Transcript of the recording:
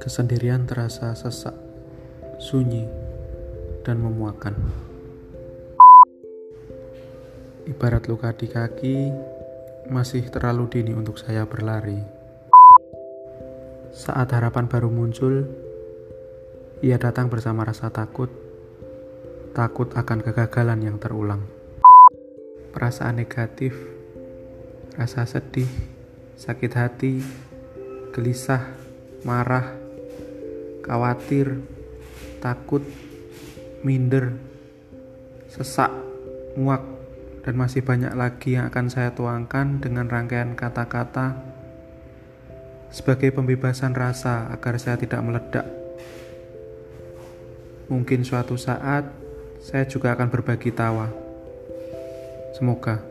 Kesendirian terasa sesak, sunyi, dan memuakan. Ibarat luka di kaki, masih terlalu dini untuk saya berlari. Saat harapan baru muncul, ia datang bersama rasa takut, takut akan kegagalan yang terulang. Perasaan negatif, rasa sedih, sakit hati, gelisah, marah, khawatir, takut, minder, sesak, muak, dan masih banyak lagi yang akan saya tuangkan dengan rangkaian kata-kata sebagai pembebasan rasa agar saya tidak meledak. Mungkin suatu saat saya juga akan berbagi tawa. Semoga.